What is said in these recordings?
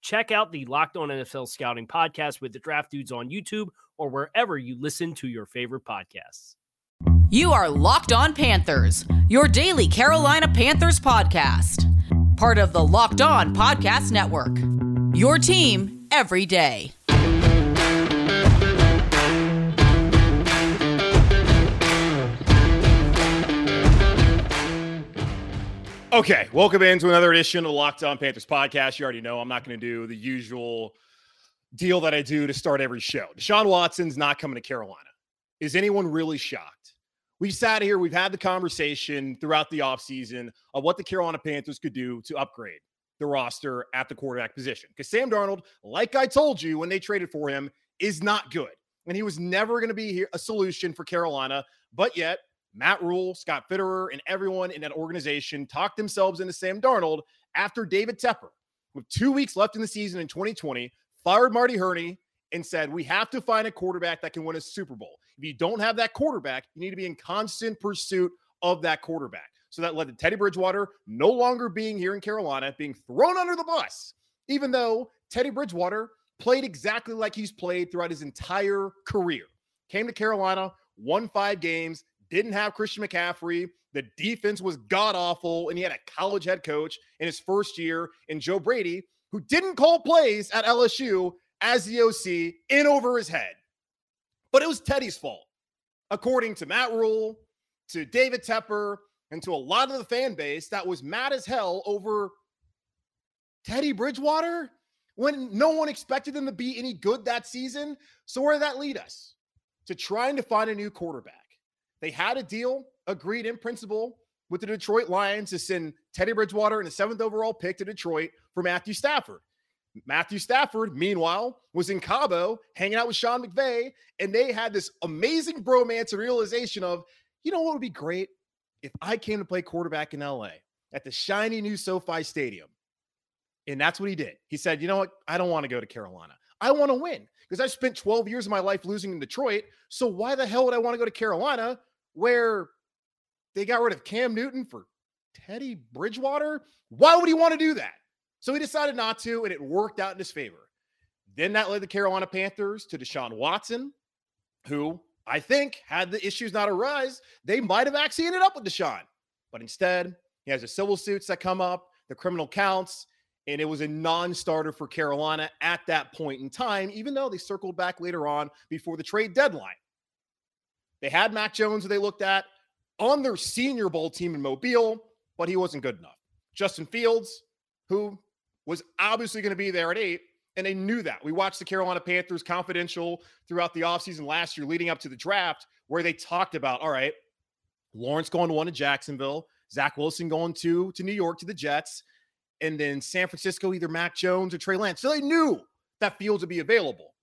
Check out the Locked On NFL Scouting podcast with the Draft Dudes on YouTube or wherever you listen to your favorite podcasts. You are Locked On Panthers, your daily Carolina Panthers podcast. Part of the Locked On Podcast Network. Your team every day. Okay, welcome into another edition of the Locked On Panthers podcast. You already know I'm not going to do the usual deal that I do to start every show. Deshaun Watson's not coming to Carolina. Is anyone really shocked? We've sat here, we've had the conversation throughout the offseason of what the Carolina Panthers could do to upgrade the roster at the quarterback position. Because Sam Darnold, like I told you when they traded for him, is not good. And he was never going to be here, a solution for Carolina. But yet, Matt Rhule, Scott Fitterer, and everyone in that organization talked themselves into Sam Darnold after David Tepper, with two weeks left in the season in 2020, fired Marty Hurney and said, We have to find a quarterback that can win a Super Bowl. If you don't have that quarterback, you need to be in constant pursuit of that quarterback. So that led to Teddy Bridgewater no longer being here in Carolina, being thrown under the bus, even though Teddy Bridgewater played exactly like he's played throughout his entire career. Came to Carolina, won five games, didn't have Christian McCaffrey. The defense was god awful, and he had a college head coach in his first year in Joe Brady, who didn't call plays at LSU as the OC in over his head. But it was Teddy's fault, according to Matt Rhule, to David Tepper, and to a lot of the fan base that was mad as hell over Teddy Bridgewater when no one expected them to be any good that season. So, where did that lead us? To trying to find a new quarterback. They had a deal agreed in principle with the Detroit Lions to send Teddy Bridgewater and a seventh overall pick to Detroit for Matthew Stafford. Matthew Stafford, meanwhile, was in Cabo hanging out with Sean McVay, and they had this amazing bromance and realization of, you know what would be great if I came to play quarterback in LA at the shiny new SoFi Stadium. And that's what he did. He said, you know what? I don't want to go to Carolina. I want to win because I spent 12 years of my life losing in Detroit. So why the hell would I want to go to Carolina where they got rid of Cam Newton for Teddy Bridgewater? Why would he want to do that? So he decided not to, and it worked out in his favor. Then that led the Carolina Panthers to Deshaun Watson, who I think, had the issues not arise, they might have actually ended up with Deshaun. But instead, he has the civil suits that come up, the criminal counts, and it was a non starter for Carolina at that point in time, even though they circled back later on before the trade deadline. They had Mac Jones, who they looked at on their senior bowl team in Mobile, but he wasn't good enough. Justin Fields, who was obviously going to be there at eight. And they knew that. We watched the Carolina Panthers confidential throughout the offseason last year, leading up to the draft, where they talked about, all right, Lawrence going to one to Jacksonville, Zach Wilson going to, to New York to the Jets, and then San Francisco, either Mac Jones or Trey Lance. So they knew that Fields would be available.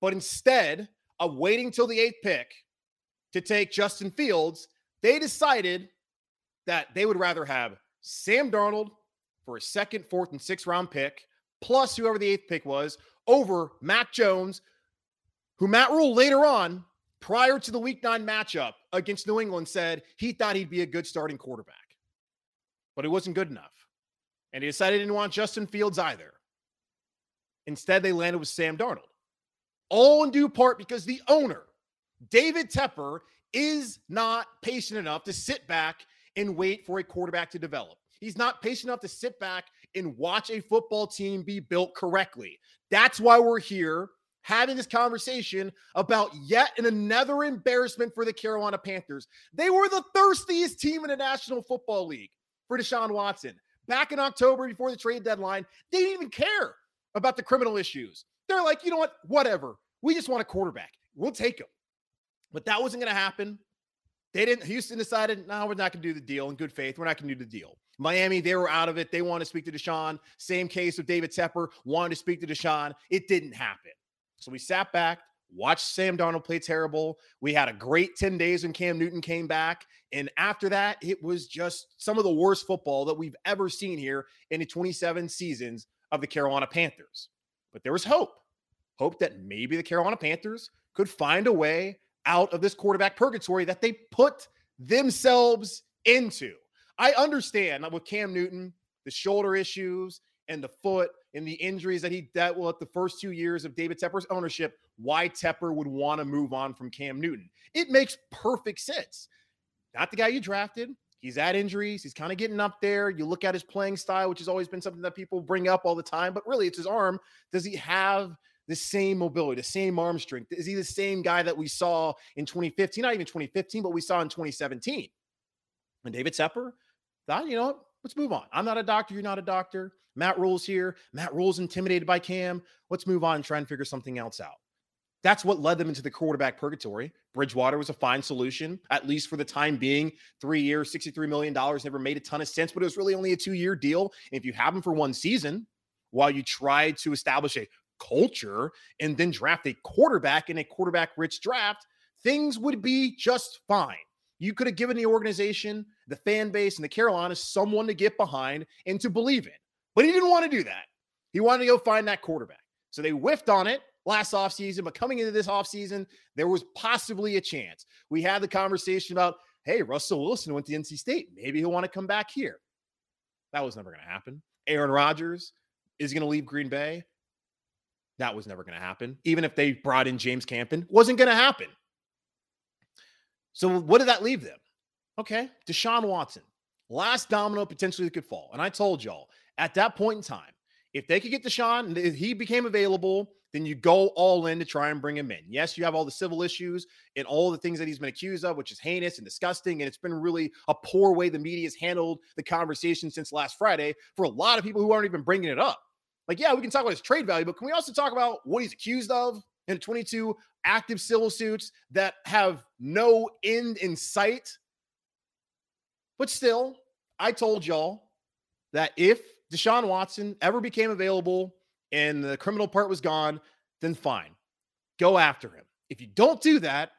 But instead of waiting till the eighth pick to take Justin Fields, they decided that they would rather have Sam Darnold for a second, fourth, and sixth round pick, plus whoever the eighth pick was, over Mac Jones, who Matt Rhule later on, prior to the week nine matchup against New England, said he thought he'd be a good starting quarterback. But it wasn't good enough. And he decided they didn't want Justin Fields either. Instead, they landed with Sam Darnold. All in due part because the owner, David Tepper, is not patient enough to sit back and wait for a quarterback to develop. He's not patient enough to sit back and watch a football team be built correctly. That's why we're here having this conversation about yet another embarrassment for the Carolina Panthers. They were the thirstiest team in the National Football League for Deshaun Watson. Back in October before the trade deadline, they didn't even care about the criminal issues. They're like, you know what? Whatever. We just want a quarterback. We'll take him. But that wasn't going to happen. They didn't. Houston decided, no, we're not going to do the deal in good faith. We're not going to do the deal. Miami, they were out of it. They wanted to speak to Deshaun. Same case with David Tepper, wanted to speak to Deshaun. It didn't happen. So we sat back, watched Sam Darnold play terrible. We had a great 10 days when Cam Newton came back. And after that, it was just some of the worst football that we've ever seen here in the 27 seasons of the Carolina Panthers. But there was hope. Hope that maybe the Carolina Panthers could find a way out of this quarterback purgatory that they put themselves into. I understand with Cam Newton, the shoulder issues and the foot and the injuries that he dealt with the first two years of David Tepper's ownership, why Tepper would want to move on from Cam Newton. It makes perfect sense. Not the guy you drafted. He's had injuries. He's kind of getting up there. You look at his playing style, which has always been something that people bring up all the time, but really it's his arm. Does he have the same mobility, the same arm strength? Is he the same guy that we saw in 2015? Not even 2015, but we saw in 2017. And David Tepper thought, you know, what? let's move on. I'm not a doctor. You're not a doctor. Matt Rhule's here. Matt Rhule's intimidated by Cam. Let's move on and try and figure something else out. That's what led them into the quarterback purgatory. Bridgewater was a fine solution, at least for the time being. Three years, $63 million, never made a ton of sense, but it was really only a two year deal. And if you have him for one season, while you try to establish a culture and then draft a quarterback in a quarterback rich draft, things would be just fine. You could have given the organization, the fan base, and the Carolinas someone to get behind and to believe in. But he didn't want to do that. He wanted to go find that quarterback. So they whiffed on it last offseason, but coming into this offseason, there was possibly a chance. We had the conversation about, hey, Russell Wilson went to NC State. Maybe he'll want to come back here. That was never going to happen. Aaron Rodgers is going to leave Green Bay. That was never going to happen. Even if they brought in James Campen, wasn't going to happen. So what did that leave them? Okay, Deshaun Watson, last domino potentially that could fall. And I told y'all at that point in time, if they could get Deshaun, if he became available, then you go all in to try and bring him in. Yes, you have all the civil issues and all the things that he's been accused of, which is heinous and disgusting. And it's been really a poor way the media has handled the conversation since last Friday for a lot of people who aren't even bringing it up. Like, yeah, we can talk about his trade value, but can we also talk about what he's accused of in 22 active civil suits that have no end in sight? But still, I told y'all that if Deshaun Watson ever became available and the criminal part was gone, then fine. Go after him. If you don't do that,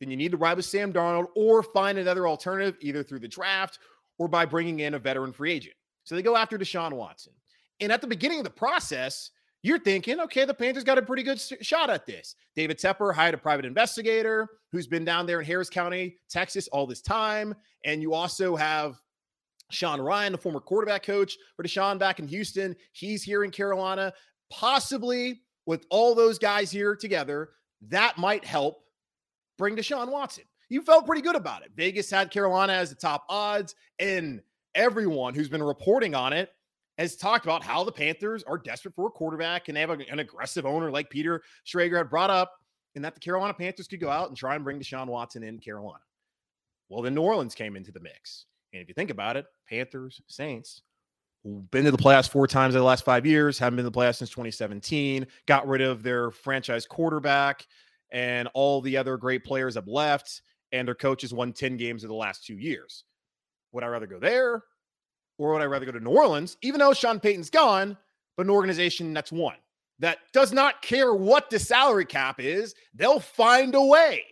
then you need to ride with Sam Darnold or find another alternative, either through the draft or by bringing in a veteran free agent. So they go after Deshaun Watson. And at the beginning of the process, you're thinking, okay, the Panthers got a pretty good shot at this. David Tepper hired a private investigator who's been down there in Harris County, Texas, all this time. And you also have Sean Ryan, the former quarterback coach for Deshaun back in Houston. He's here in Carolina. Possibly with all those guys here together, that might help bring Deshaun Watson. You felt pretty good about it. Vegas had Carolina as the top odds, and everyone who's been reporting on it has talked about how the Panthers are desperate for a quarterback and they have a, an aggressive owner like Peter Schrager had brought up, and that the Carolina Panthers could go out and try and bring Deshaun Watson in Carolina. Well, then New Orleans came into the mix. And if you think about it, Panthers, Saints, been to the playoffs four times in the last five years, haven't been to the playoffs since 2017, got rid of their franchise quarterback, and all the other great players have left, and their coaches won 10 games in the last two years. Would I rather go there or would I rather go to New Orleans, even though Sean Payton's gone, but an organization that's won, that does not care what the salary cap is, they'll find a way.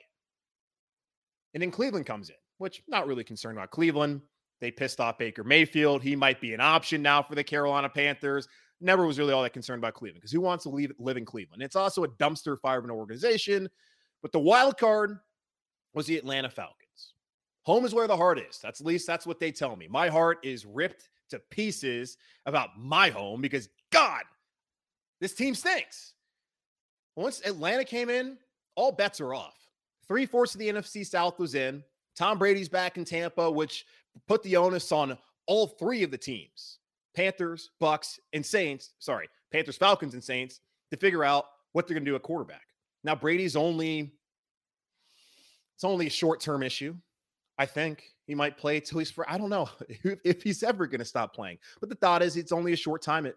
And then Cleveland comes in, which not really concerned about Cleveland. They pissed off Baker Mayfield. He might be an option now for the Carolina Panthers. Never was really all that concerned about Cleveland because who wants to leave, live in Cleveland? It's also a dumpster fire of an organization. But the wild card was the Atlanta Falcons. Home is where the heart is. That's at least that's what they tell me. My heart is ripped to pieces about my home because God, this team stinks. Once Atlanta came in, all bets are off. Three fourths of the NFC South was in. Tom Brady's back in Tampa, which put the onus on all three of the teams Panthers, Bucks, and Saints. Sorry, Panthers, Falcons, and Saints to figure out what they're going to do at quarterback. Now, Brady's only it's only a short-term issue. I think he might play till he's for I don't know if he's ever going to stop playing. But the thought is it's only a short time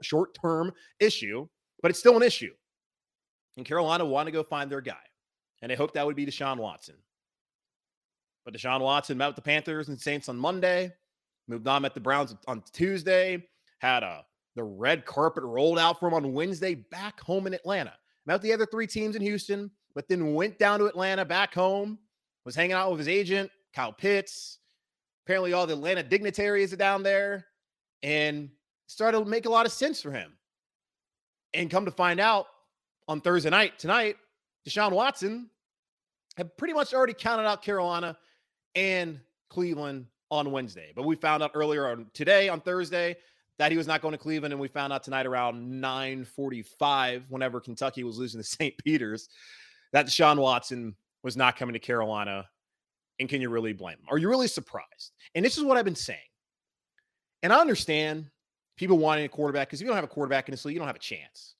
short-term issue, but it's still an issue. And Carolina want to go find their guy. And I hope that would be Deshaun Watson. But Deshaun Watson met with the Panthers and Saints on Monday, moved on, met the Browns on Tuesday, had a the red carpet rolled out for him on Wednesday back home in Atlanta. Met the other three teams in Houston, but then went down to Atlanta back home, was hanging out with his agent, Kyle Pitts. Apparently, all the Atlanta dignitaries are down there and started to make a lot of sense for him. And come to find out on Thursday night, tonight, Deshaun Watson had pretty much already counted out Carolina and Cleveland on Wednesday. But we found out earlier on today, on Thursday, that he was not going to Cleveland, and we found out tonight around 9:45, whenever Kentucky was losing to St. Peter's, that Deshaun Watson was not coming to Carolina. And can you really blame him? Are you really surprised? And this is what I've been saying. And I understand people wanting a quarterback because if you don't have a quarterback in this league, you don't have a chance.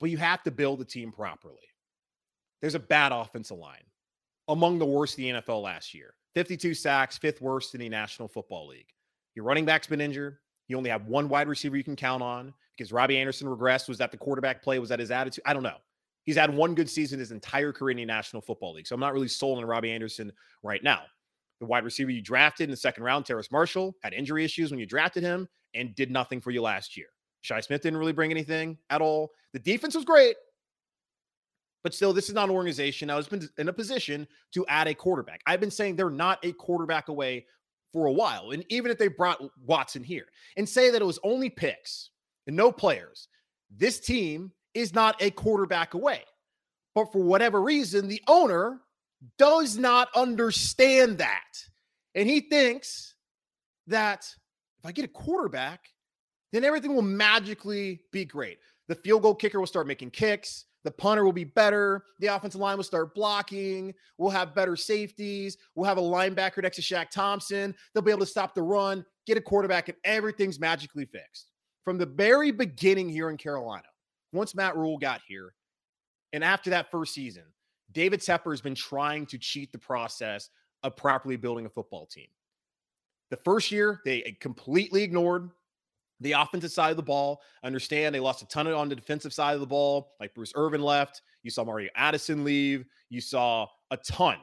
But you have to build the team properly. There's a bad offensive line, among the worst in the NFL last year. 52 sacks, fifth worst in the National Football League. Your running back's been injured. You only have one wide receiver you can count on because Robbie Anderson regressed. Was that the quarterback play? Was that his attitude? I don't know. He's had one good season his entire career in the National Football League. So I'm not really sold on Robbie Anderson right now. The wide receiver you drafted in the second round, Terrace Marshall, had injury issues when you drafted him and did nothing for you last year. Shi Smith didn't really bring anything at all. The defense was great, but still, this is not an organization that has been in a position to add a quarterback. I've been saying they're not a quarterback away for a while. And even if they brought Watson here and say that it was only picks and no players, this team is not a quarterback away. But for whatever reason, the owner does not understand that. And he thinks that if I get a quarterback, then everything will magically be great. The field goal kicker will start making kicks. The punter will be better. The offensive line will start blocking. We'll have better safeties. We'll have a linebacker next to Shaq Thompson. They'll be able to stop the run, get a quarterback, and everything's magically fixed. From the very beginning here in Carolina, once Matt Rhule got here, and after that first season, David Tepper has been trying to cheat the process of properly building a football team. The first year, they eh, completely ignored the offensive side of the ball. Understand they lost a ton on the defensive side of the ball. Like Bruce Irvin left. You saw Mario Addison leave. You saw a ton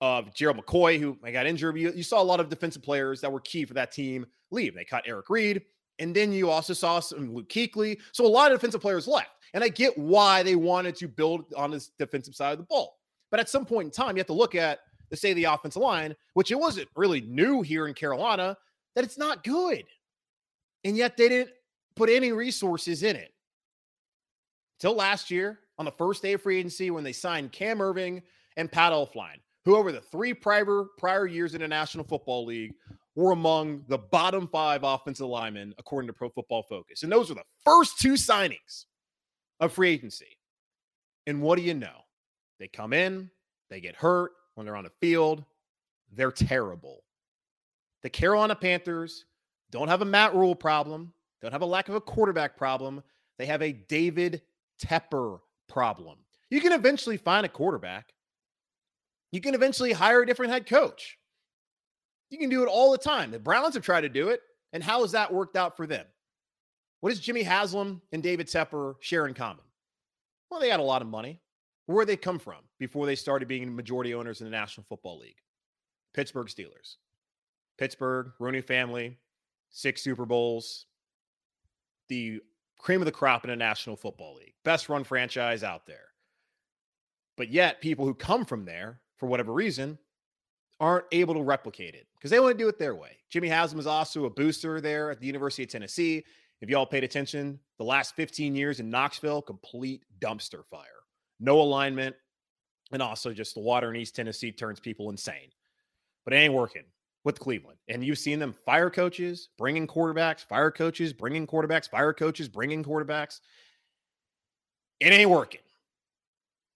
of Gerald McCoy, who got injured. You, you saw a lot of defensive players that were key for that team leave. They cut Eric Reid. And then you also saw some Luke Kuechly. So a lot of defensive players left. And I get why they wanted to build on this defensive side of the ball. But at some point in time, you have to look at the say the offensive line, which it wasn't really new here in Carolina, that it's not good. And yet they didn't put any resources in it. Till last year, on the first day of free agency, when they signed Cam Erving and Pat Elflein, who over the three prior prior years in the National Football League were among the bottom five offensive linemen according to Pro Football Focus. And those were the first two signings of free agency. And what do you know? They come in, they get hurt when they're on the field, they're terrible. The Carolina Panthers don't have a Matt Rhule problem, don't have a lack of a quarterback problem. They have a David Tepper problem. You can eventually find a quarterback. You can eventually hire a different head coach. You can do it all the time. The Browns have tried to do it. And how has that worked out for them? What does Jimmy Haslam and David Tepper share in common? Well, they had a lot of money. Where did they come from before they started being majority owners in the National Football League? Pittsburgh Steelers. Pittsburgh, Rooney family, six Super Bowls, the cream of the crop in the National Football League, best run franchise out there. But yet, people who come from there, for whatever reason, aren't able to replicate it because they want to do it their way. Jimmy Haslam is also a booster there at the University of Tennessee. If y'all paid attention, the last 15 years in Knoxville, complete dumpster fire. No alignment. And also just the water in East Tennessee turns people insane. But it ain't working with Cleveland. And you've seen them fire coaches, bringing quarterbacks, fire coaches, bringing quarterbacks, fire coaches, bringing quarterbacks. It ain't working.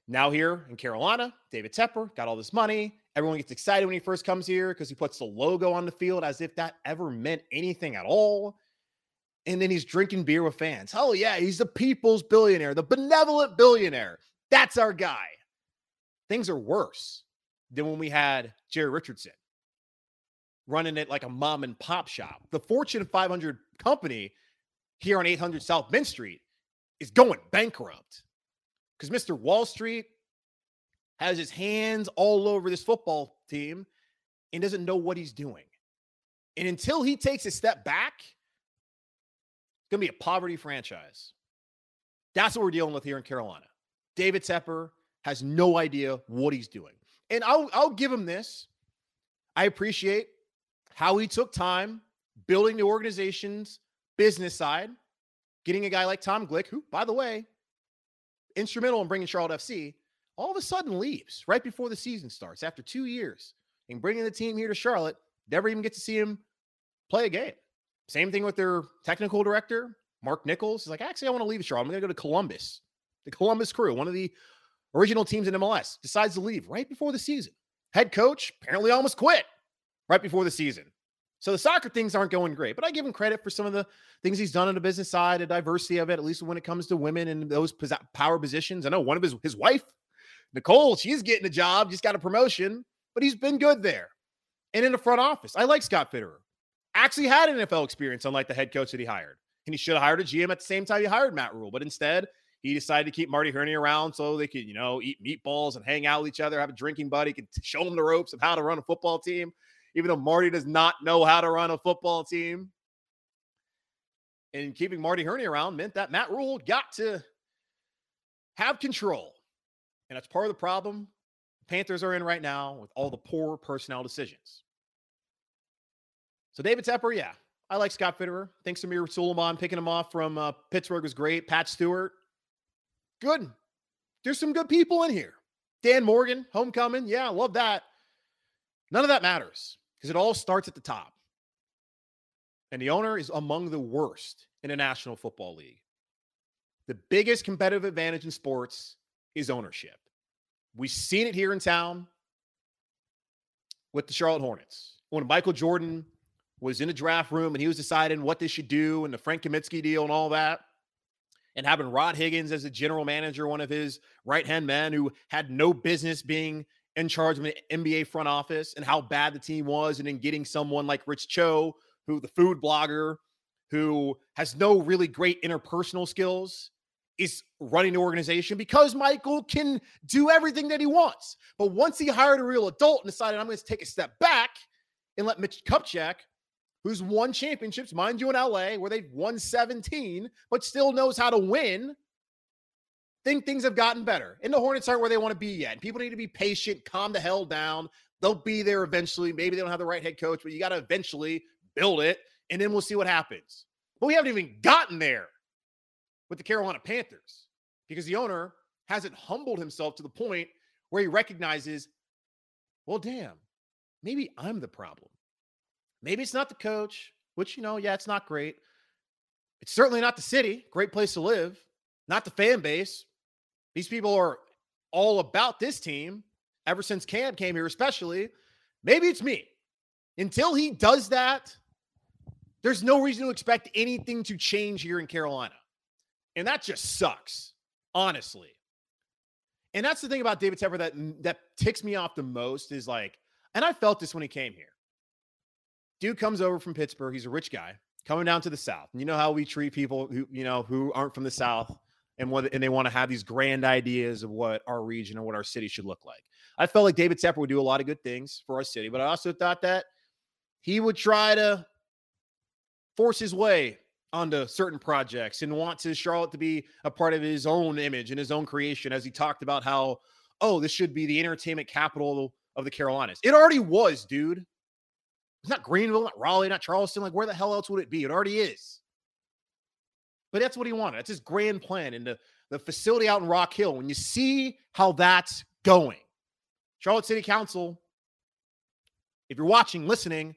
Now, here in Carolina, David Tepper got all this money. Everyone gets excited when he first comes here because he puts the logo on the field as if that ever meant anything at all. And then he's drinking beer with fans. Oh, yeah, he's the people's billionaire, the benevolent billionaire. That's our guy. Things are worse than when we had Jerry Richardson running it like a mom and pop shop. The Fortune 500 company here on 800 South Main Street is going bankrupt because Mr. Wall Street has his hands all over this football team and doesn't know what he's doing. And until he takes a step back, it's going to be a poverty franchise. That's what we're dealing with here in Carolina. David Tepper has no idea what he's doing. And I'll, I'll give him this. I appreciate how he took time building the organization's business side, getting a guy like Tom Glick, who, by the way, instrumental in bringing Charlotte FC, all of a sudden leaves right before the season starts after two years and bringing the team here to Charlotte. Never even get to see him play a game. Same thing with their technical director, Marc Nicholls. He's like, actually, I want to leave Charlotte. I'm going to go to Columbus. The Columbus crew, one of the original teams in MLS, decides to leave right before the season. Head coach apparently almost quit right before the season. So the soccer things aren't going great, but I give him credit for some of the things he's done on the business side, a diversity of it, at least when it comes to women and those power positions. I know one of his his wife, Nicole, she's getting a job, just got a promotion, but he's been good there. And in the front office, I like Scott Fitterer. Actually had an NFL experience, unlike the head coach that he hired. And he should have hired a GM at the same time he hired Matt Rhule. but instead he decided to keep Marty Hurney around so they could, you know, eat meatballs and hang out with each other, have a drinking buddy, could show him the ropes of how to run a football team even though Marty does not know how to run a football team. And keeping Marty Hurney around meant that Matt Rhule got to have control. And that's part of the problem the Panthers are in right now with all the poor personnel decisions. So David Tepper, yeah, I like Scott Fitterer. think Samir Suleiman picking him off from uh, Pittsburgh was great. Pat Stewart, good. There's some good people in here. Dan Morgan, homecoming. Yeah, I love that. None of that matters because it all starts at the top. And the owner is among the worst in the National Football League. The biggest competitive advantage in sports is ownership. We've seen it here in town with the Charlotte Hornets. When Michael Jordan was in the draft room and he was deciding what they should do and the Frank Kaminsky deal and all that, and having Rod Higgins as a general manager, one of his right hand men who had no business being in charge of an NBA front office and how bad the team was, and then getting someone like Rich Cho, who the food blogger, who has no really great interpersonal skills, is running the organization because Michael can do everything that he wants. But once he hired a real adult and decided I'm going to take a step back and let Mitch Kupchak, who's won championships, mind you, in LA, where they've won 17, but still knows how to win, think things have gotten better. And the Hornets aren't where they want to be yet. And people need to be patient, calm the hell down. They'll be there eventually. Maybe they don't have the right head coach, but you got to eventually build it, and then we'll see what happens. But we haven't even gotten there with the Carolina Panthers because the owner hasn't humbled himself to the point where he recognizes, well, damn, maybe I'm the problem. Maybe it's not the coach, which, you know, yeah, it's not great. It's certainly not the city, great place to live, not the fan base, these people are all about this team ever since Cam came here, especially. Maybe it's me. Until he does that, there's no reason to expect anything to change here in Carolina. And that just sucks, honestly. And that's the thing about David Tepper that mm, that ticks me off the most is like, and I felt this when he came here. Dude comes over from Pittsburgh. He's a rich guy coming down to the South. And you know how we treat people who, you know, who aren't from the South and what and they want to have these grand ideas of what our region and what our city should look like. I felt like David Tepper would do a lot of good things for our city, but I also thought that he would try to force his way onto certain projects and wants to Charlotte to be a part of his own image and his own creation as he talked about how oh this should be the entertainment capital of the Carolinas. It already was, dude. It's not Greenville, not Raleigh, not Charleston. Like where the hell else would it be? It already is. But that's what he wanted. That's his grand plan. And the, the facility out in Rock Hill, when you see how that's going, Charlotte City Council, if you're watching, listening,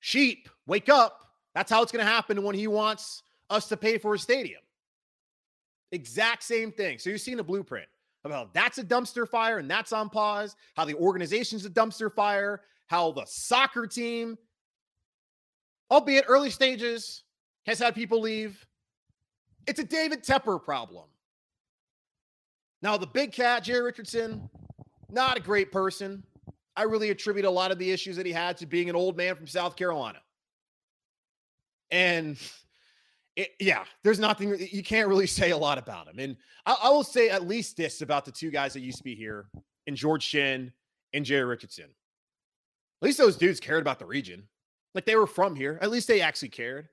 sheep, wake up. That's how it's going to happen when he wants us to pay for a stadium. Exact same thing. So you're seeing a blueprint about that's a dumpster fire and that's on pause, how the organization's a dumpster fire, how the soccer team, albeit early stages, has had people leave. It's a David Tepper problem. Now, the big cat, Jerry Richardson, not a great person. I really attribute a lot of the issues that he had to being an old man from South Carolina. And it, yeah, there's nothing you can't really say a lot about him. And I, I, will say at least this about the two guys that used to be here, and George Shinn and Jerry Richardson. At least those dudes cared about the region. Like they were from here. At least they actually cared.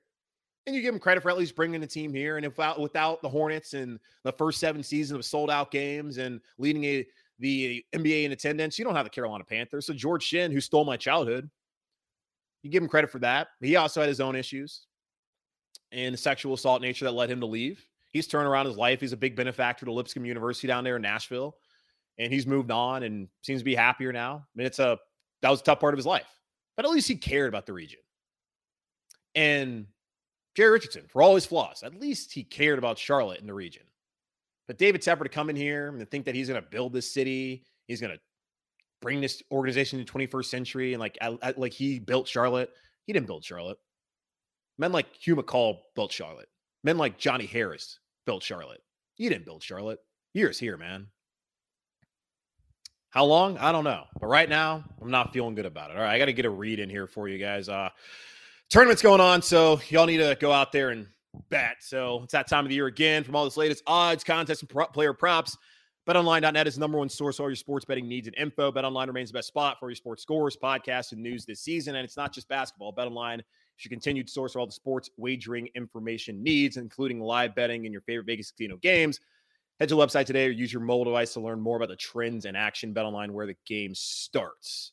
And you give them credit for at least bringing the team here. And without without the Hornets and the first seven seasons of sold out games and leading a the NBA in attendance, you don't have the Carolina Panthers. So George Shinn, who stole my childhood, you give him credit for that. He also had his own issues and sexual assault nature that led him to leave. He's turned around his life. He's a big benefactor to Lipscomb University down there in Nashville, and he's moved on and seems to be happier now. I mean, it's a that was a tough part of his life, but at least he cared about the region. And Jerry Richardson, for all his flaws, at least he cared about Charlotte and the region. But David Tepper to come in here and think that he's going to build this city, he's going to bring this organization to 21st century, and like like he built Charlotte. He didn't build Charlotte. Men like Hugh McColl built Charlotte. Men like Johnny Harris built Charlotte. You didn't build Charlotte. Years here, man. How long? I don't know. But right now, I'm not feeling good about it. All right, I got to get a read in here for you guys. Uh tournament's going on, so y'all need to go out there and bet. So it's that time of the year again from all this latest odds, contests, and pro- player props. BetOnline.net is the number one source for all your sports betting needs and info. BetOnline remains the best spot for your sports scores, podcasts, and news this season. And it's not just basketball. BetOnline is your continued source for all the sports wagering information needs, including live betting and your favorite Vegas casino games. Head to the website today or use your mobile device to learn more about the trends and action. BetOnline, where the game starts.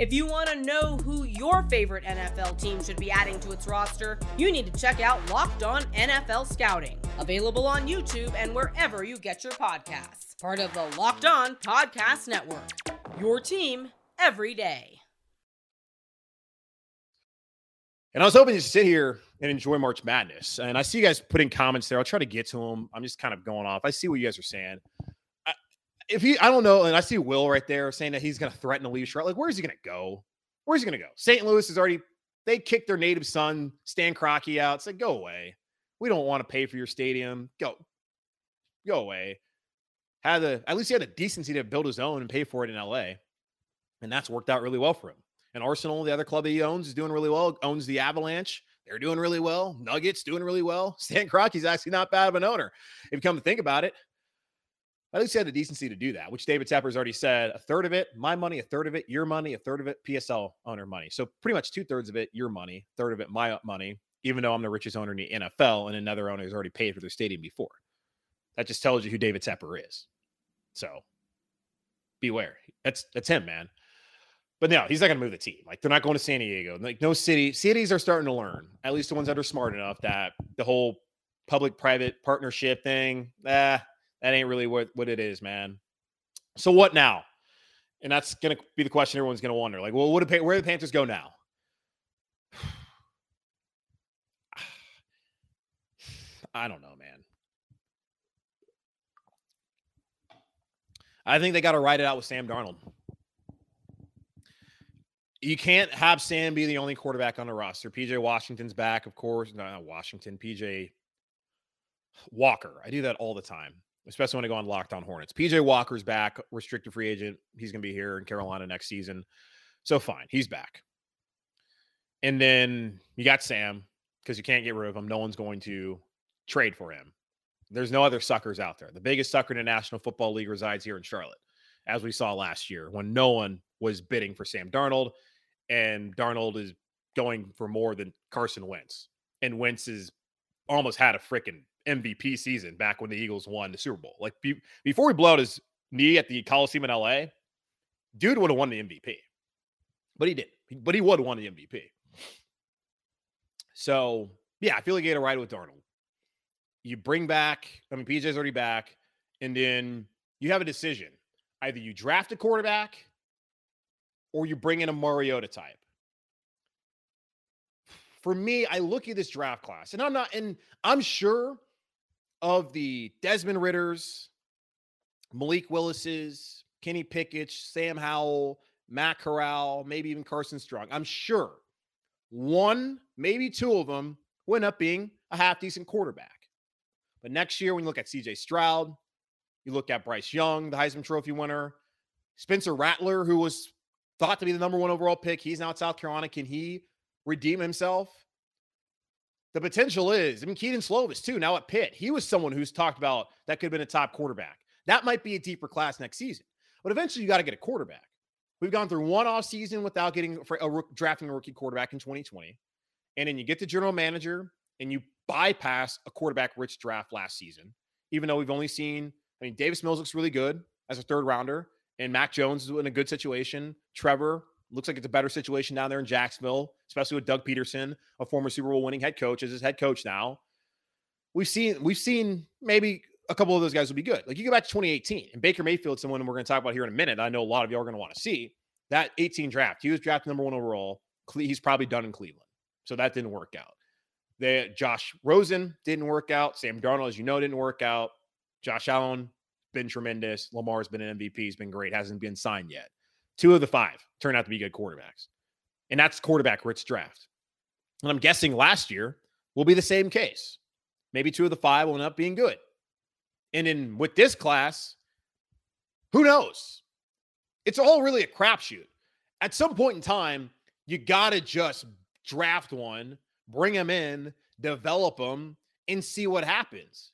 If you want to know who your favorite NFL team should be adding to its roster, you need to check out Locked On NFL Scouting, available on YouTube and wherever you get your podcasts. Part of the Locked On Podcast Network. Your team every day. And I was hoping to sit here and enjoy March Madness. And I see you guys putting comments there. I'll try to get to them. I'm just kind of going off. I see what you guys are saying if he, I don't know, and I see Will right there saying that he's going to threaten to leave Charlotte. Like, where is he going to go? Where's he going to go? St. Louis is already, they kicked their native son, Stan Kroenke, out. Like, go away. We don't want to pay for your stadium. Go, go away. Had the, at least he had the decency to build his own and pay for it in LA. And that's worked out really well for him. And Arsenal, the other club he owns, is doing really well, owns the Avalanche. They're doing really well. Nuggets doing really well. Stan Kroenke's actually not bad of an owner. If you come to think about it, at least he had the decency to do that, which David Tepper's already said a third of it, my money, a third of it, your money, a third of it, PSL owner money. So pretty much two thirds of it, your money, third of it, my money, even though I'm the richest owner in the NFL and another owner has already paid for their stadium before. That just tells you who David Tepper is. So beware. That's that's him, man. But no, he's not going to move the team. Like they're not going to San Diego. Like no city, cities are starting to learn. At least the ones that are smart enough that the whole public-private partnership thing, eh, that ain't really what, what it is, man. So what now? And that's going to be the question everyone's going to wonder. Like, well, what do, where do the Panthers go now? I don't know, man. I think they got to write it out with Sam Darnold. You can't have Sam be the only quarterback on the roster. PJ Washington's back, of course. No, not Washington. PJ Walker. I do that all the time especially when I go on Locked On Hornets. PJ Walker's back, restricted free agent. He's going to be here in mm-hmm. Carolina next season. So fine, he's back. And then you got Sam because you can't get rid of him. No one's going to trade for him. There's no other suckers out there. The biggest sucker in the National Football League resides here in Charlotte, as we saw last year when no one was bidding for Sam Darnold, and Darnold is going for more than Carson Wentz, and Wentz is almost had a freaking MVP season back when the Eagles won the Super Bowl. Like be, before he blew out his knee at the Coliseum in LA, dude would have won the MVP. But he did. But he would have won the MVP. So yeah, I feel like he had a ride with Darnold. You bring back, I mean, PJ's already back, and then you have a decision. Either you draft a quarterback or you bring in a Mariota type. For me, I look at this draft class, and I'm not, and I'm sure of the Desmond Ridders, Malik Willis's, Kenny Pickett, Sam Howell, Matt Corral, maybe even Carson Strong. I'm sure one, maybe two of them end up being a half decent quarterback. But next year, when you look at CJ Stroud, you look at Bryce Young, the Heisman Trophy winner, Spencer Rattler, who was thought to be the number one overall pick. He's now at South Carolina. Can he redeem himself? The potential is, I mean, Kedon Slovis, too, now at Pitt. He was someone who's talked about that could have been a top quarterback. That might be a deeper class next season. But eventually, you got to get a quarterback. We've gone through one off season without getting a, drafting a rookie quarterback in 2020. And then you get the general manager and you bypass a quarterback rich draft last season, even though we've only seen, I mean, Davis Mills looks really good as a third rounder, and Mac Jones is in a good situation. Trevor looks like it's a better situation down there in Jacksonville, especially with Doug Pederson, a former Super Bowl winning head coach, as his head coach now. We've seen we've seen maybe a couple of those guys will be good. Like you go back to 2018 and Baker Mayfield, someone we're going to talk about here in a minute. I know a lot of y'all are going to want to see that 18 draft. He was drafted number one overall. He's probably done in Cleveland. So that didn't work out. The Josh Rosen didn't work out. Sam Darnold, as you know, didn't work out. Josh Allen been tremendous. Lamar's been an MVP. He's been great. Hasn't been signed yet. Two of the five turned out to be good quarterbacks. And that's quarterback rich draft. And I'm guessing last year will be the same case. Maybe two of the five will end up being good. And in with this class, who knows? It's all really a crapshoot. At some point in time, you got to just draft one, bring them in, develop them, and see what happens.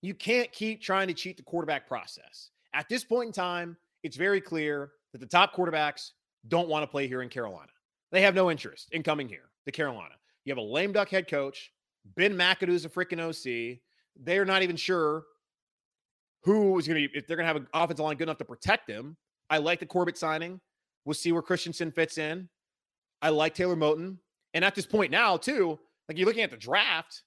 You can't keep trying to cheat the quarterback process. At this point in time, it's very clear that the top quarterbacks don't want to play here in Carolina. They have no interest in coming here to Carolina. You have a lame duck head coach. Ben McAdoo's a freaking OC. They're not even sure who is going to be, if they're going to have an offensive line good enough to protect him. I like the Corbett signing. We'll see where Christensen fits in. I like Taylor Moton. And at this point now, too, like you're looking at the draft,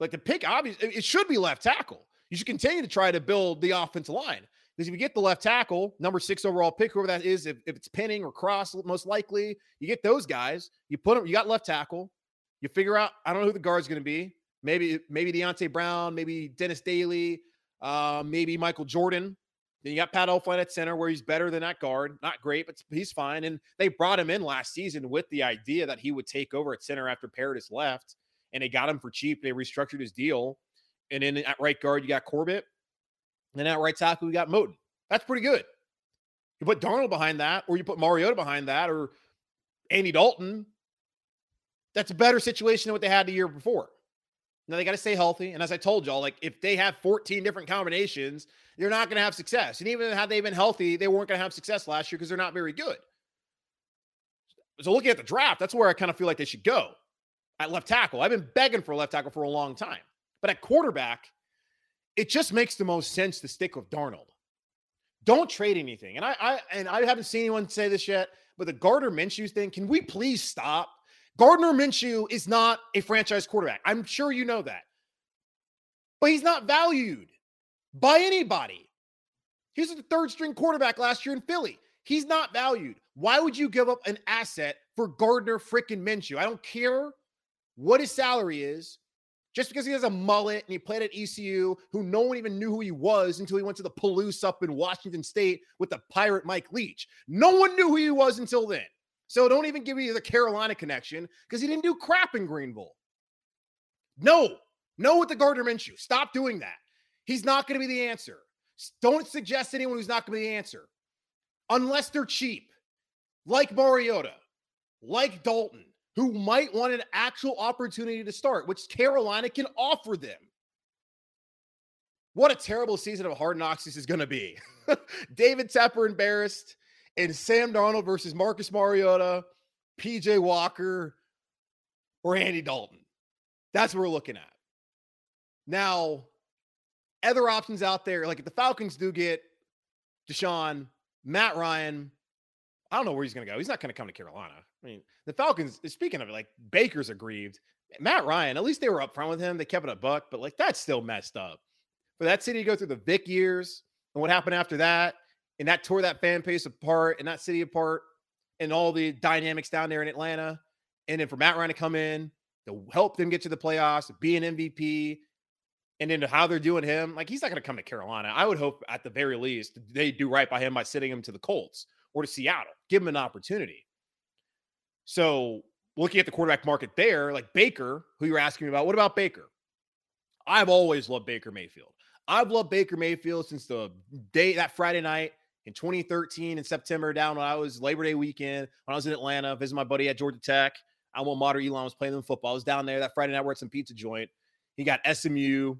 like the pick, obviously, it should be left tackle. You should continue to try to build the offensive line. Because if you get the left tackle, number six overall pick, whoever that is, if, if it's Penning or Cross, most likely, you get those guys. You put them, you got left tackle. You figure out, I don't know who the guard's going to be. Maybe, maybe Deonte Brown, maybe Dennis Daley, uh, maybe Michael Jordan. Then you got Pat Elflein at center, where he's better than that guard. Not great, but he's fine. And they brought him in last season with the idea that he would take over at center after Paradis left, and they got him for cheap. They restructured his deal. And then at right guard, you got Corbett. And at right tackle, we got Moton. That's pretty good. You put Darnold behind that, or you put Mariota behind that, or Andy Dalton. That's a better situation than what they had the year before. Now they got to stay healthy. And as I told y'all, like if they have 14 different combinations, you're not going to have success. And even had they been healthy, they weren't going to have success last year because they're not very good. So looking at the draft, that's where I kind of feel like they should go at left tackle. I've been begging for a left tackle for a long time. But at quarterback, it just makes the most sense to stick with Darnold. Don't trade anything. And I, I and I haven't seen anyone say this yet, but the Gardner Minshew thing, can we please stop? Gardner Minshew is not a franchise quarterback. I'm sure you know that. But he's not valued by anybody. He's a third string quarterback last year in Philly. He's not valued. Why would you give up an asset for Gardner freaking Minshew? I don't care what his salary is. Just because he has a mullet and he played at ECU, who no one even knew who he was until he went to the Palouse up in Washington State with the pirate Mike Leach. No one knew who he was until then. So don't even give me the Carolina connection because he didn't do crap in Greenville. No, no with the Gardner Minshew. Stop doing that. He's not going to be the answer. Don't suggest anyone who's not going to be the answer unless they're cheap, like Mariota, like Dalton, who might want an actual opportunity to start, which Carolina can offer them. What a terrible season of hard knocks this is going to be. David Tepper embarrassed and Sam Darnold versus Marcus Mariota, PJ Walker, or Andy Dalton. That's what we're looking at. Now, other options out there. Like if the Falcons do get Deshaun, Matt Ryan, I don't know where he's going to go. He's not going to come to Carolina. I mean, the Falcons, eh, speaking of it, like Baker's aggrieved. Matt Ryan, at least they were upfront with him. They kept it a buck, but like that's still messed up. For that city to go through the Vic years and what happened after that, and that tore that fan base apart and that city apart, and all the dynamics down there in Atlanta. And then for Matt Ryan to come in to help them get to the playoffs, be an MVP, and then how they're doing him, like he's not going to come to Carolina. I would hope at the very least they do right by him by sitting him to the Colts or to Seattle, give him an opportunity. So looking at the quarterback market there, like Baker, who you're asking me about, what about Baker? I've always loved Baker Mayfield. I've loved Baker Mayfield since the day that Friday night in 2013 in September down when I was Labor Day weekend when I was in Atlanta visiting my buddy at Georgia Tech. I want Mater Elon was playing them football. I was down there that Friday night. We're at some pizza joint. You got SMU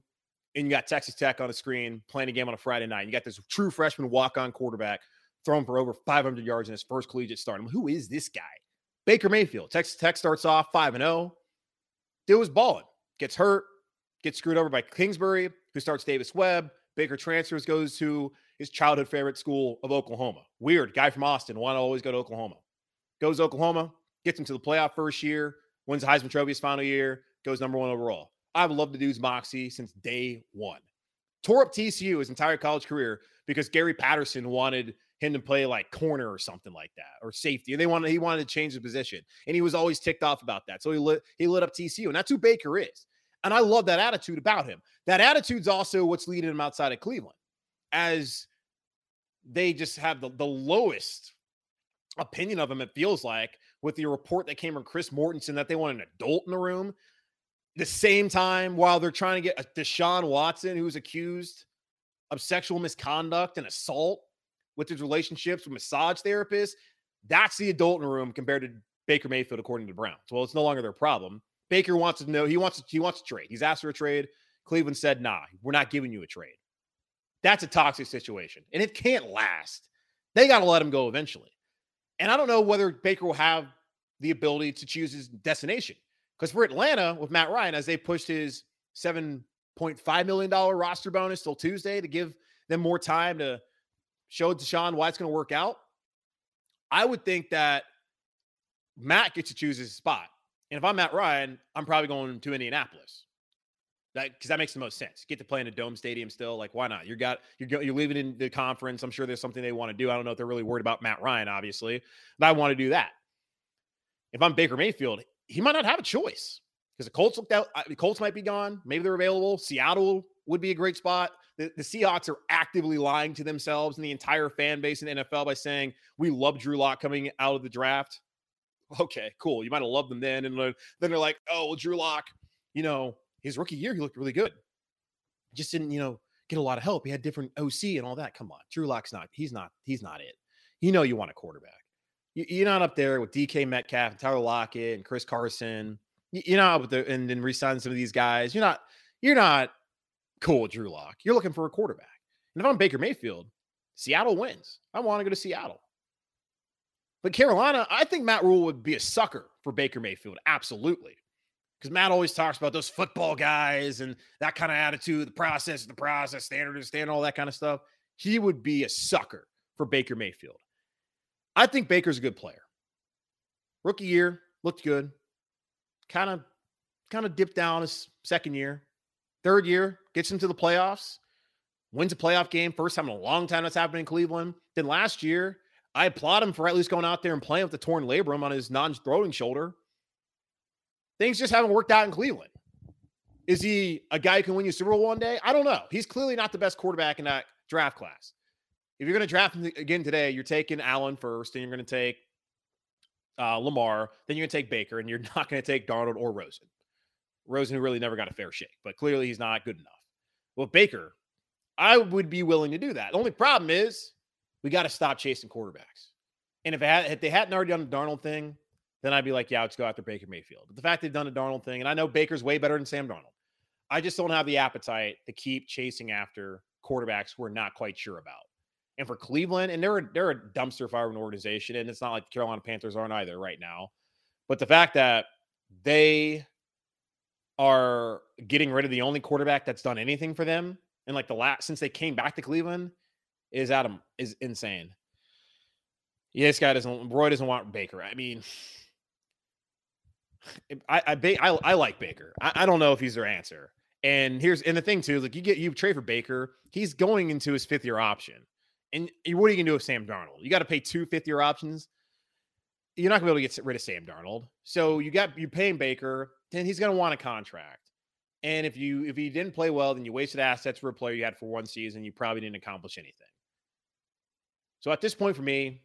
and you got Texas Tech on the screen playing a game on a Friday night. You got this true freshman walk-on quarterback thrown for over 500 yards in his first collegiate start. I'm, who is this guy? Baker Mayfield. Texas Tech starts off 5 and 0. Dude was balling. Gets hurt, gets screwed over by Kingsbury, who starts Davis Webb. Baker transfers, goes to his childhood favorite school of Oklahoma. Weird. Guy from Austin, want to always go to Oklahoma. Goes Oklahoma, gets into the playoff first year, wins the Heisman Trophy his final year, goes number one overall. I've loved the dude's moxie since day one. Tore up TCU his entire college career because Gary Patterson wanted him to play like corner or something like that or safety. They wanted he wanted to change the position, and he was always ticked off about that. So he lit he lit up TCU, and that's who Baker is. And I love that attitude about him. That attitude's also what's leading him outside of Cleveland, as they just have the, the lowest opinion of him. It feels like with the report that came from Chris Mortensen that they want an adult in the room. The same time, while they're trying to get a Deshaun Watson, who's accused of sexual misconduct and assault with his relationships with massage therapists, that's the adult in the room compared to Baker Mayfield, according to Browns. Well, it's no longer their problem. Baker wants to know he wants to, he wants to trade. He's asked for a trade. Cleveland said, "Nah, we're not giving you a trade." That's a toxic situation, and it can't last. They got to let him go eventually. And I don't know whether Baker will have the ability to choose his destination. Because for Atlanta, with Matt Ryan, as they pushed his $7.5 million roster bonus till Tuesday to give them more time to show Deshaun why it's going to work out, I would think that Matt gets to choose his spot. And if I'm Matt Ryan, I'm probably going to Indianapolis. That because that makes the most sense. Get to play in a dome stadium still. Like, why not? You got you're you're leaving in the conference. I'm sure there's something they want to do. I don't know if they're really worried about Matt Ryan, obviously, but I want to do that. If I'm Baker Mayfield, he might not have a choice because the Colts looked out. The Colts might be gone. Maybe they're available. Seattle would be a great spot. The, the Seahawks are actively lying to themselves and the entire fan base in the NFL by saying we love Drew Lock coming out of the draft. Okay, cool. You might have loved them then, and then they're like, oh, well, Drew Lock, you know, his rookie year he looked really good. Just didn't, you know, get a lot of help. He had different OC and all that. Come on, Drew Lock's not. He's not. He's not it. You know, you want a quarterback. You're not up there with DK Metcalf and Tyler Lockett and Chris Carson. You're not the and then resign some of these guys. You're not. You're not cool Drew Lock. You're looking for a quarterback. And if I'm Baker Mayfield, Seattle wins. I want to go to Seattle. But Carolina, I think Matt Rhule would be a sucker for Baker Mayfield. Absolutely. Because Matt always talks about those football guys and that kind of attitude, the process, the process, standard is standard, all that kind of stuff. He would be a sucker for Baker Mayfield. I think Baker's a good player. Rookie year, looked good. Kind of, kind of dipped down his second year. Third year, gets into the playoffs, wins a playoff game. First time in a long time that's happened in Cleveland. Then last year, I applaud him for at least going out there and playing with the torn labrum on his non-throwing shoulder. Things just haven't worked out in Cleveland. Is he a guy who can win you Super Bowl one day? I don't know. He's clearly not the best quarterback in that draft class. If you're going to draft him again today, you're taking Allen first, and you're going to take uh, Lamar, then you're going to take Baker, and you're not going to take Darnold or Rosen. Rosen, who really never got a fair shake, but clearly he's not good enough. Well, Baker, I would be willing to do that. The only problem is we got to stop chasing quarterbacks. And if, had, if they hadn't already done the Darnold thing, then I'd be like, yeah, let's go after Baker Mayfield. But the fact they've done a Darnold thing, and I know Baker's way better than Sam Darnold, I just don't have the appetite to keep chasing after quarterbacks we're not quite sure about. And for Cleveland, and they're a, they're a dumpster fire of an organization, and it's not like the Carolina Panthers aren't either right now. But the fact that they are getting rid of the only quarterback that's done anything for them and like the last since they came back to Cleveland is Adam is insane. Yeah, this guy doesn't. Roy doesn't want Baker. I mean, I I I, I like Baker. I, I don't know if he's their answer. And here's and the thing too, like you get you trade for Baker, he's going into his fifth year option. And what are you gonna do with Sam Darnold? You got to pay two fifth year options. You're not gonna be able to get rid of Sam Darnold. So you got you're paying Baker, then he's gonna want a contract. And if you if he didn't play well, then you wasted assets for a player you had for one season. You probably didn't accomplish anything. So at this point for me,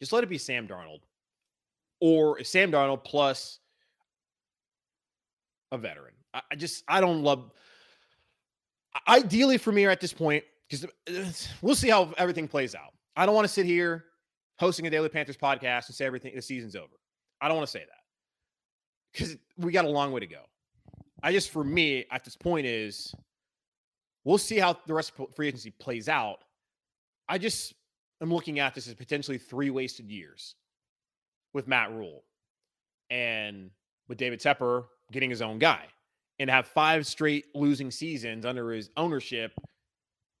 just let it be Sam Darnold. Or Sam Darnold plus a veteran. I, I just I don't love ideally for me at this point, because uh, we'll see how everything plays out. I don't want to sit here hosting a Daily Panthers podcast and say everything the season's over. I don't want to say that because we got a long way to go. I just, for me, at this point, is we'll see how the rest of free agency plays out. I just am looking at this as potentially three wasted years with Matt Rhule and with David Tepper getting his own guy and have five straight losing seasons under his ownership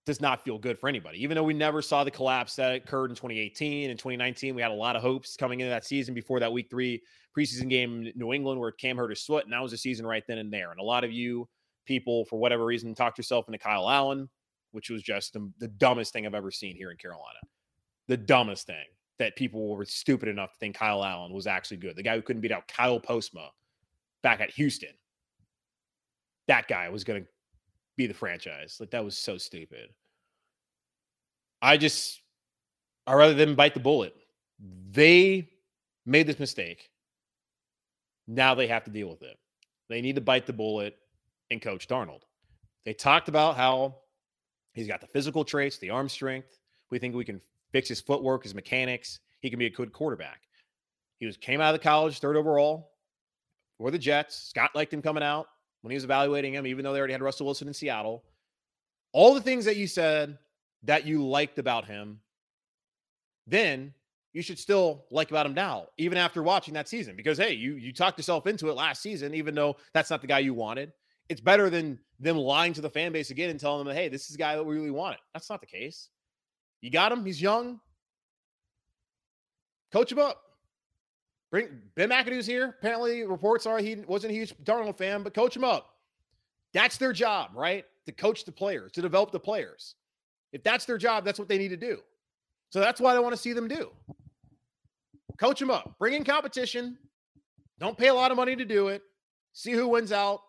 does not feel good for anybody. Even though we never saw the collapse that occurred in 2018 and 2019, we had a lot of hopes coming into that season before that week three preseason game in New England where Cam hurt his foot, and that was a season right then and there. And a lot of you people, for whatever reason, talked yourself into Kyle Allen, which was just the, the dumbest thing I've ever seen here in Carolina. The dumbest thing that people were stupid enough to think Kyle Allen was actually good. The guy who couldn't beat out Kyle Postma back at Houston. That guy was going to be the franchise. Like that was so stupid. I just, I rather than bite the bullet. They made this mistake. Now they have to deal with it. They need to bite the bullet and coach Darnold. They talked about how he's got the physical traits, the arm strength. We think we can fix his footwork, his mechanics. He can be a good quarterback. He was came out of the college third overall for the Jets. Scott liked him coming out when he was evaluating him, even though they already had Russell Wilson in Seattle. All the things that you said that you liked about him, then you should still like about him now, even after watching that season. Because hey, you you talked yourself into it last season, even though that's not the guy you wanted. It's better than them lying to the fan base again and telling them, hey, this is the guy that we really wanted. That's not the case. You got him. He's young. Coach him up. Bring Ben McAdoo's here. Apparently, reports are he wasn't a huge Darnold fan, but coach him up. That's their job, right? To coach the players, to develop the players. If that's their job, that's what they need to do. So that's what I want to see them do. Coach them up, bring in competition. Don't pay a lot of money to do it. See who wins out,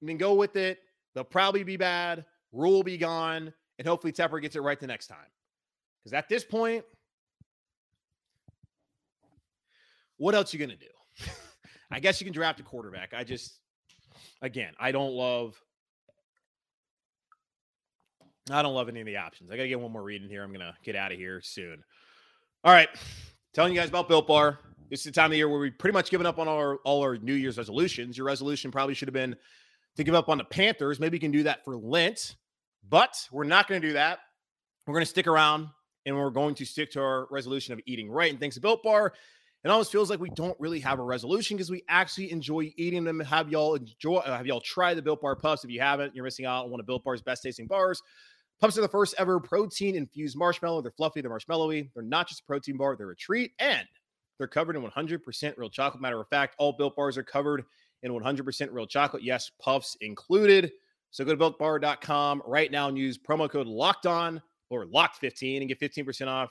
and then go with it. They'll probably be bad. Rhule will be gone, and hopefully Tepper gets it right the next time. Because at this point, what else you gonna do? I guess you can draft a quarterback. I just, again, I don't love. I don't love any of the options. I gotta get one more reading here. I'm gonna get out of here soon. All right, telling you guys about Built Bar. This is the time of year where we pretty much given up on all our all our New Year's resolutions. Your resolution probably should have been to give up on the Panthers. Maybe you can do that for Lent, but we're not going to do that. We're going to stick around and we're going to stick to our resolution of eating right. And thanks to Built Bar, it almost feels like we don't really have a resolution because we actually enjoy eating them. Have y'all enjoy? Uh, have y'all tried the Built Bar Puffs? If you haven't, you're missing out on one of Built Bar's best tasting bars. Puffs are the first ever protein infused marshmallow. They're fluffy, they're marshmallowy. They're not just a protein bar, they're a treat, and they're covered in 100% real chocolate. Matter of fact, all Built Bars are covered in 100% real chocolate. Yes, puffs included. So go to builtbar.com right now and use promo code locked on or locked15 and get 15% off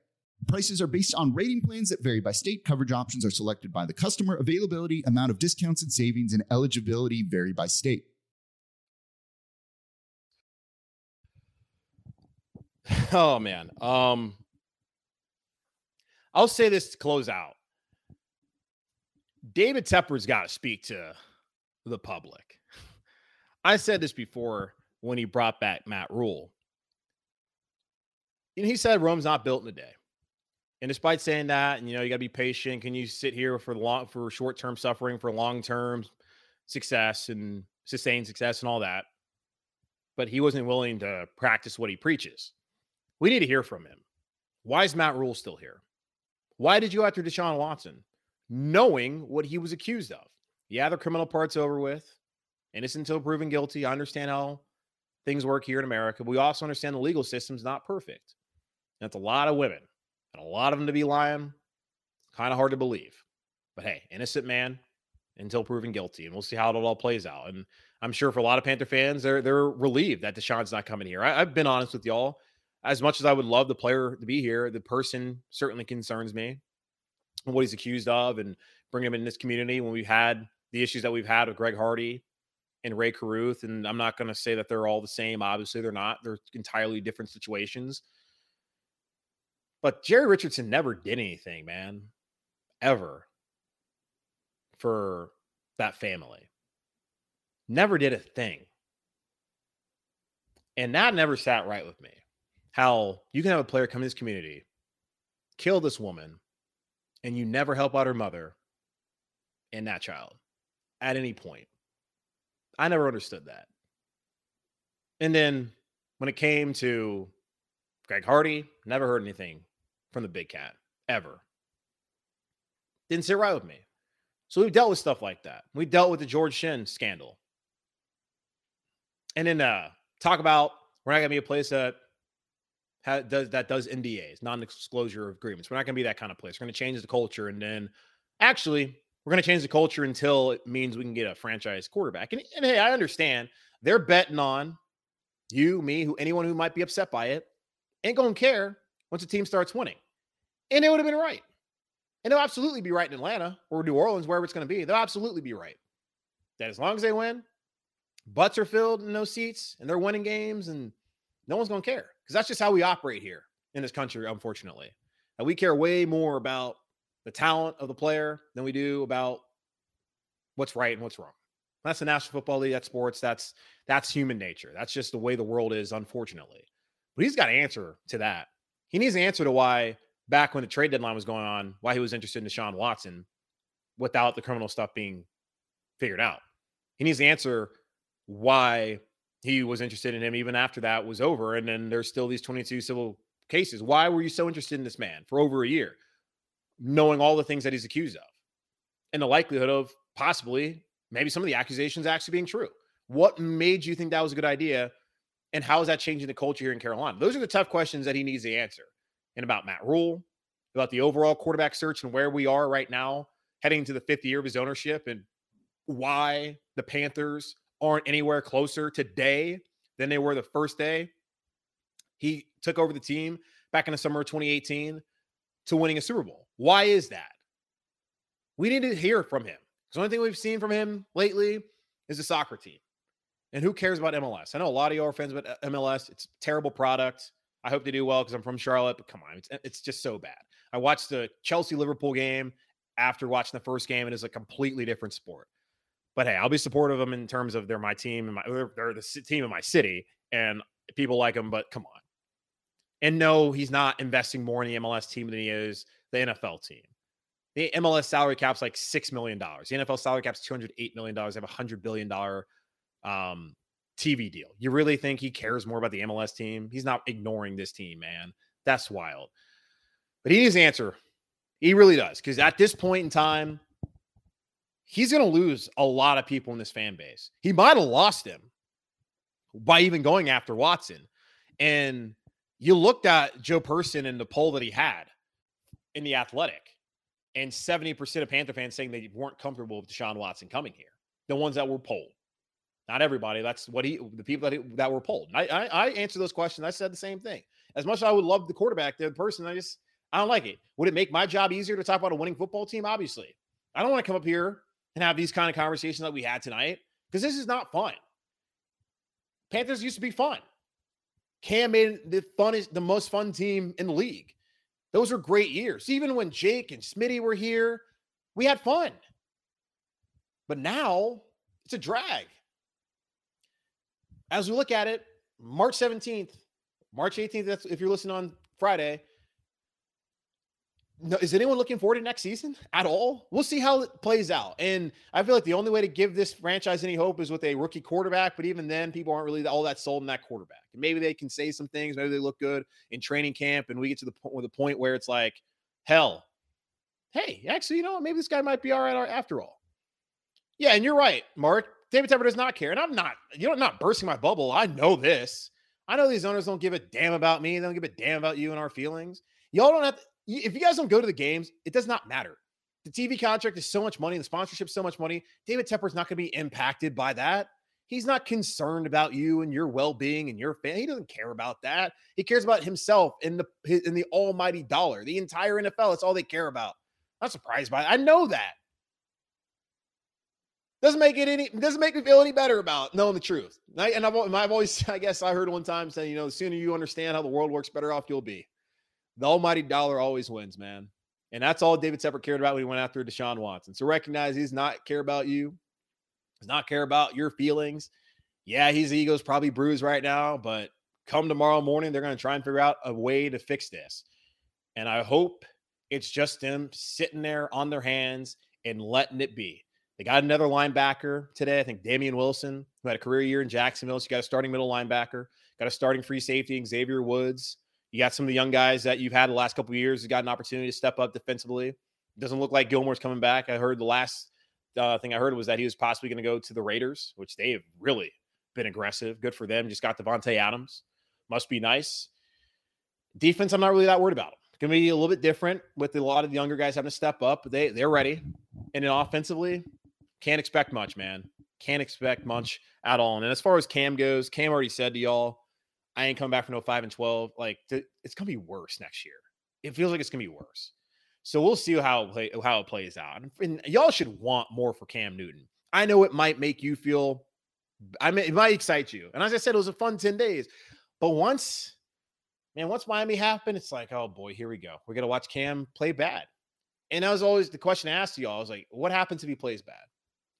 Prices are based on rating plans that vary by state. Coverage options are selected by the customer. Availability, amount of discounts and savings, and eligibility vary by state. Oh man. Um I'll say this to close out. David Tepper's got to speak to the public. I said this before when he brought back Matt Rhule. And he said Rome's not built in a day. And despite saying that, and you know, you got to be patient. Can you sit here for the long for short term suffering for long term success and sustained success and all that? But he wasn't willing to practice what he preaches. We need to hear from him. Why is Matt Rhule still here? Why did you go after Deshaun Watson, knowing what he was accused of? Yeah, the criminal part's over with. Innocent until proven guilty. I understand how things work here in America. We also understand the legal system's not perfect. That's a lot of women and a lot of them to be lying. Kind of hard to believe. But hey, innocent man until proven guilty. And we'll see how it all plays out. And I'm sure for a lot of Panther fans, they're they're relieved that Deshaun's not coming here. I, have been honest with y'all. As much as I would love the player to be here, the person certainly concerns me and what he's accused of and bring him in this community when we've had the issues that we've had with Greg Hardy and Rae Carruth. And I'm not going to say that they're all the same. Obviously, they're not. They're entirely different situations. But Jerry Richardson never did anything, man, ever for that family. Never did a thing. And that never sat right with me. How you can have a player come in this community, kill this woman, and you never help out her mother and that child at any point. I never understood that. And then when it came to Greg Hardy, never heard anything from the big cat ever. Didn't sit right with me. So we've dealt with stuff like that. We dealt with the George Shinn scandal. And then uh talk about we're not gonna be a place that ha- does that does NDAs, non-disclosure agreements. We're not gonna be that kind of place. We're gonna change the culture, and then actually we're gonna change the culture until it means we can get a franchise quarterback. And, and hey, I understand they're betting on you, me, who anyone who might be upset by it ain't gonna care once a team starts winning. And they would have been right. And they'll absolutely be right in Atlanta or New Orleans, wherever it's going to be. They'll absolutely be right. That as long as they win, butts are filled in those seats and they're winning games and no one's going to care because that's just how we operate here in this country, unfortunately. And we care way more about the talent of the player than we do about what's right and what's wrong. That's the National Football League. That's sports. That's that's human nature. That's just the way the world is, unfortunately. But he's got to answer to that he needs an answer to why back when the trade deadline was going on, why he was interested in Deshaun Watson without the criminal stuff being figured out. He needs to answer why he was interested in him even after that was over. And then there's still these 22 civil cases. Why were you so interested in this man for over a year, knowing all the things that he's accused of? And the likelihood of possibly maybe some of the accusations actually being true. What made you think that was a good idea and how is that changing the culture here in Carolina? Those are the tough questions that he needs to answer. And about Matt Rhule, about the overall quarterback search and where we are right now, heading into the fifth year of his ownership, and why the Panthers aren't anywhere closer today than they were the first day he took over the team back in the summer of 2018 to winning a Super Bowl. Why is that? We need to hear from him. Because the only thing we've seen from him lately is the soccer team. And who cares about MLS? I know a lot of you are fans about uh, MLS. It's a terrible product. I hope they do well because I'm from Charlotte, but come on, it's, uh, it's just so bad. I watched the Chelsea Liverpool game after watching the first game, and it's a completely different sport. But hey, I'll be supportive of them in terms of they're my team and my they're the team in my city, and people like them. But come on, and no, he's not investing more in the MLS team than he is the NFL team. The MLS salary cap's like six million dollars. The NFL salary cap's two hundred eight million dollars. They have a hundred billion dollar um, TV deal. You really think he cares more about the MLS team? He's not ignoring this team, man. That's wild. But he needs an answer. He really does. Because at this point in time, he's going to lose a lot of people in this fan base. He might have lost him by even going after Watson. And you looked at Joe Person in the poll that he had in the athletic, and 70% of Panther fans saying they weren't comfortable with Deshaun Watson coming here. The ones that were polled. Not everybody. That's what he, the people that he, that were polled. I, I, I answered those questions. I said the same thing. As much as I would love the quarterback, the person, I just, I don't like it. Would it make my job easier to talk about a winning football team? Obviously. I don't want to come up here and have these kind of conversations that we had tonight because this is not fun. Panthers used to be fun. Cam made the funnest, the most fun team in the league. Those were great years. Even when Jake and Smitty were here, we had fun. But now it's a drag. As we look at it, March 17th, March 18th, that's if you're listening on Friday, no, is anyone looking forward to next season at all? We'll see how it plays out. And I feel like the only way to give this franchise any hope is with a rookie quarterback. But even then, people aren't really all that sold in that quarterback. And maybe they can say some things. Maybe they look good in training camp, and we get to the point, where the point where it's like, hell, hey, actually, you know what? Maybe this guy might be all right after all. Yeah, and you're right, Mark. David Tepper does not care, and I'm not. You know, I'm not bursting my bubble. I know this. I know these owners don't give a damn about me. They don't give a damn about you and our feelings. Y'all don't have to if you guys don't go to the games, it does not matter. The TV contract is so much money, the sponsorship is so much money. David Tepper is not going to be impacted by that. He's not concerned about you and your well-being and your fan. He doesn't care about that. He cares about himself and the in the almighty dollar. The entire NFL, that's all they care about. I'm not surprised by it. I know that. Doesn't make it any doesn't make me feel any better about knowing the truth. And I've, I've always, I guess I heard one time saying, you know, the sooner you understand how the world works, better off you'll be. The almighty dollar always wins, man. And that's all David Tepper cared about when he went after Deshaun Watson. So recognize he's not care about you. Does not care about your feelings. Yeah, his ego's probably bruised right now, but come tomorrow morning, they're going to try and figure out a way to fix this. And I hope it's just them sitting there on their hands and letting it be. They got another linebacker today. I think Damien Wilson, who had a career year in Jacksonville. So you got a starting middle linebacker, got a starting free safety, Xavier Woods. You got some of the young guys that you've had the last couple years who got an opportunity to step up defensively. It doesn't look like Gilmore's coming back. I heard the last uh, thing I heard was that he was possibly going to go to the Raiders, which they have really been aggressive. Good for them. Just got Davante Adams. Must be nice. Defense, I'm not really that worried about. It's going to be a little bit different with a lot of the younger guys having to step up. They they're ready. And then offensively, can't expect much, man. Can't expect mm-hmm. much at all. And as far as Cam goes, Cam already said to y'all I ain't coming back for no five and twelve. Like it's gonna be worse next year. It feels like it's gonna be worse. So we'll see how it play, how it plays out. And y'all should want more for Cam Newton. I know it might make you feel. I mean, it might excite you. And as I said, it was a fun ten days. But once, man, once Miami happened, it's like, oh boy, here we go. We're gonna watch Cam play bad. And that was always the question I asked y'all. I was like, what happens if he plays bad?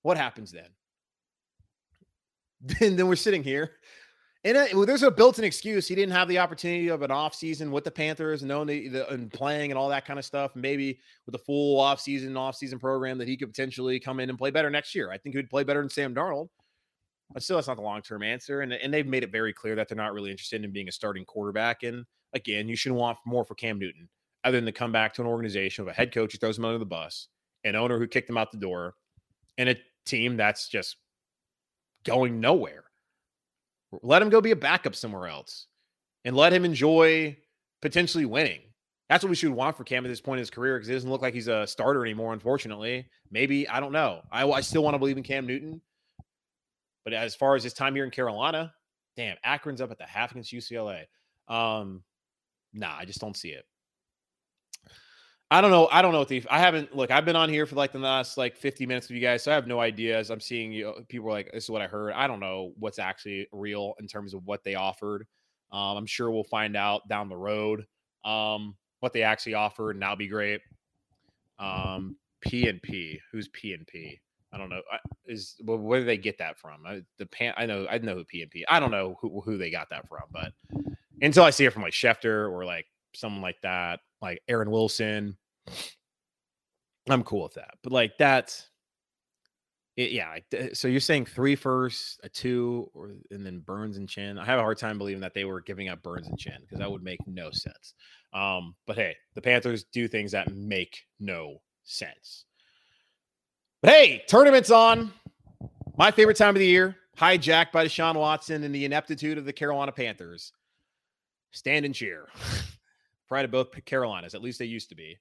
What happens then? Then, then we're sitting here and uh, there's a built-in excuse. He didn't have the opportunity of an off-season with the Panthers, knowing the, the, and playing and all that kind of stuff. Maybe with a full off-season, off-season program that he could potentially come in and play better next year. I think he'd play better than Sam Darnold. But still, that's not the long-term answer. And, and they've made it very clear that they're not really interested in being a starting quarterback. And again, you shouldn't want more for Cam Newton, other than to come back to an organization of a head coach who throws him under the bus, an owner who kicked him out the door, and a team that's just going nowhere. Let him go be a backup somewhere else and let him enjoy potentially winning. That's what we should want for Cam at this point in his career because it doesn't look like he's a starter anymore, unfortunately. Maybe, I don't know. I, I still want to believe in Cam Newton. But as far as his time here in Carolina, damn, Akron's up at the half against UCLA. Um, nah, I just don't see it. I don't know. I don't know what the I haven't look. I've been on here for like the last like 50 minutes with you guys, so I have no idea. As I'm seeing you, people are like, "This is what I heard." I don't know what's actually real in terms of what they offered. Um, I'm sure we'll find out down the road um, what they actually offered, and that'll be great. Um, P and P, who's P and P? I don't know. Is well, where do they get that from? I, the pan, I know, I know who P and P. I don't know who who they got that from, but until I see it from like Schefter or like someone like that, like Aaron Wilson, I'm cool with that. But like that's it, yeah. So you're saying three first, a two, or and then Burns and Chinn. I have a hard time believing that they were giving up Burns and Chinn because that would make no sense. Um, but hey, the Panthers do things that make no sense. But hey, tournament's on. My favorite time of the year, hijacked by Deshaun Watson and the ineptitude of the Carolina Panthers. Stand and cheer. Pride of both Carolinas, at least they used to be.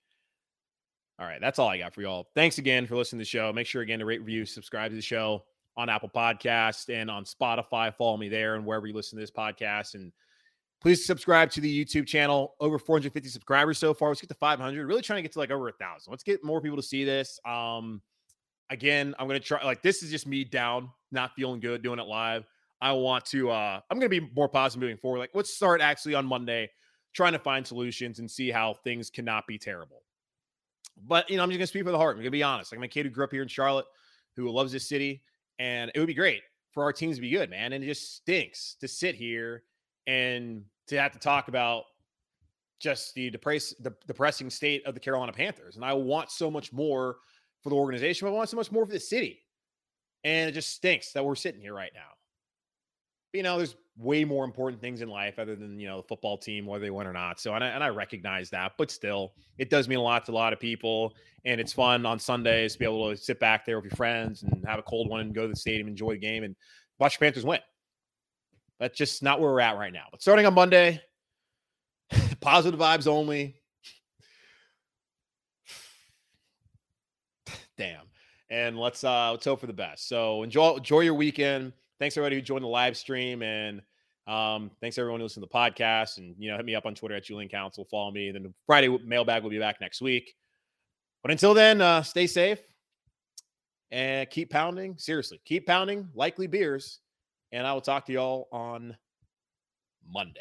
All right, that's all I got for y'all. Thanks again for listening to the show. Make sure again to rate, review, subscribe to the show on Apple Podcast and on Spotify. Follow me there and wherever you listen to this podcast. And Please subscribe to the YouTube channel. Over 450 subscribers so far. Let's get to 500. Really trying to get to like over a thousand. Let's get more people to see this. Um, again, I'm gonna try. Like this is just me down, not feeling good doing it live. I want to. uh I'm gonna be more positive moving forward. Like let's start actually on Monday, trying to find solutions and see how things cannot be terrible. But you know, I'm just gonna speak for the heart. I'm gonna be honest. Like I'm a kid who grew up here in Charlotte, who loves this city, and it would be great for our teams to be good, man. And it just stinks to sit here and to have to talk about just the, depress- the depressing state of the Carolina Panthers. And I want so much more for the organization, but I want so much more for the city. And it just stinks that we're sitting here right now. But, you know, there's way more important things in life other than, you know, the football team, whether they win or not. So, and I, and I recognize that, but still, it does mean a lot to a lot of people. And it's fun on Sundays to be able to sit back there with your friends and have a cold one and go to the stadium, enjoy the game, and watch the Panthers win. That's just not where we're at right now. But starting on Monday, positive vibes only. Damn. And let's uh let's hope for the best. So enjoy enjoy your weekend. Thanks everybody who joined the live stream and um, thanks everyone who listened to the podcast and you know hit me up on Twitter at Julian Council. Follow me. Then the Friday mailbag will be back next week. But until then, uh, stay safe and keep pounding. Seriously, keep pounding likely beers. And I will talk to y'all on Monday.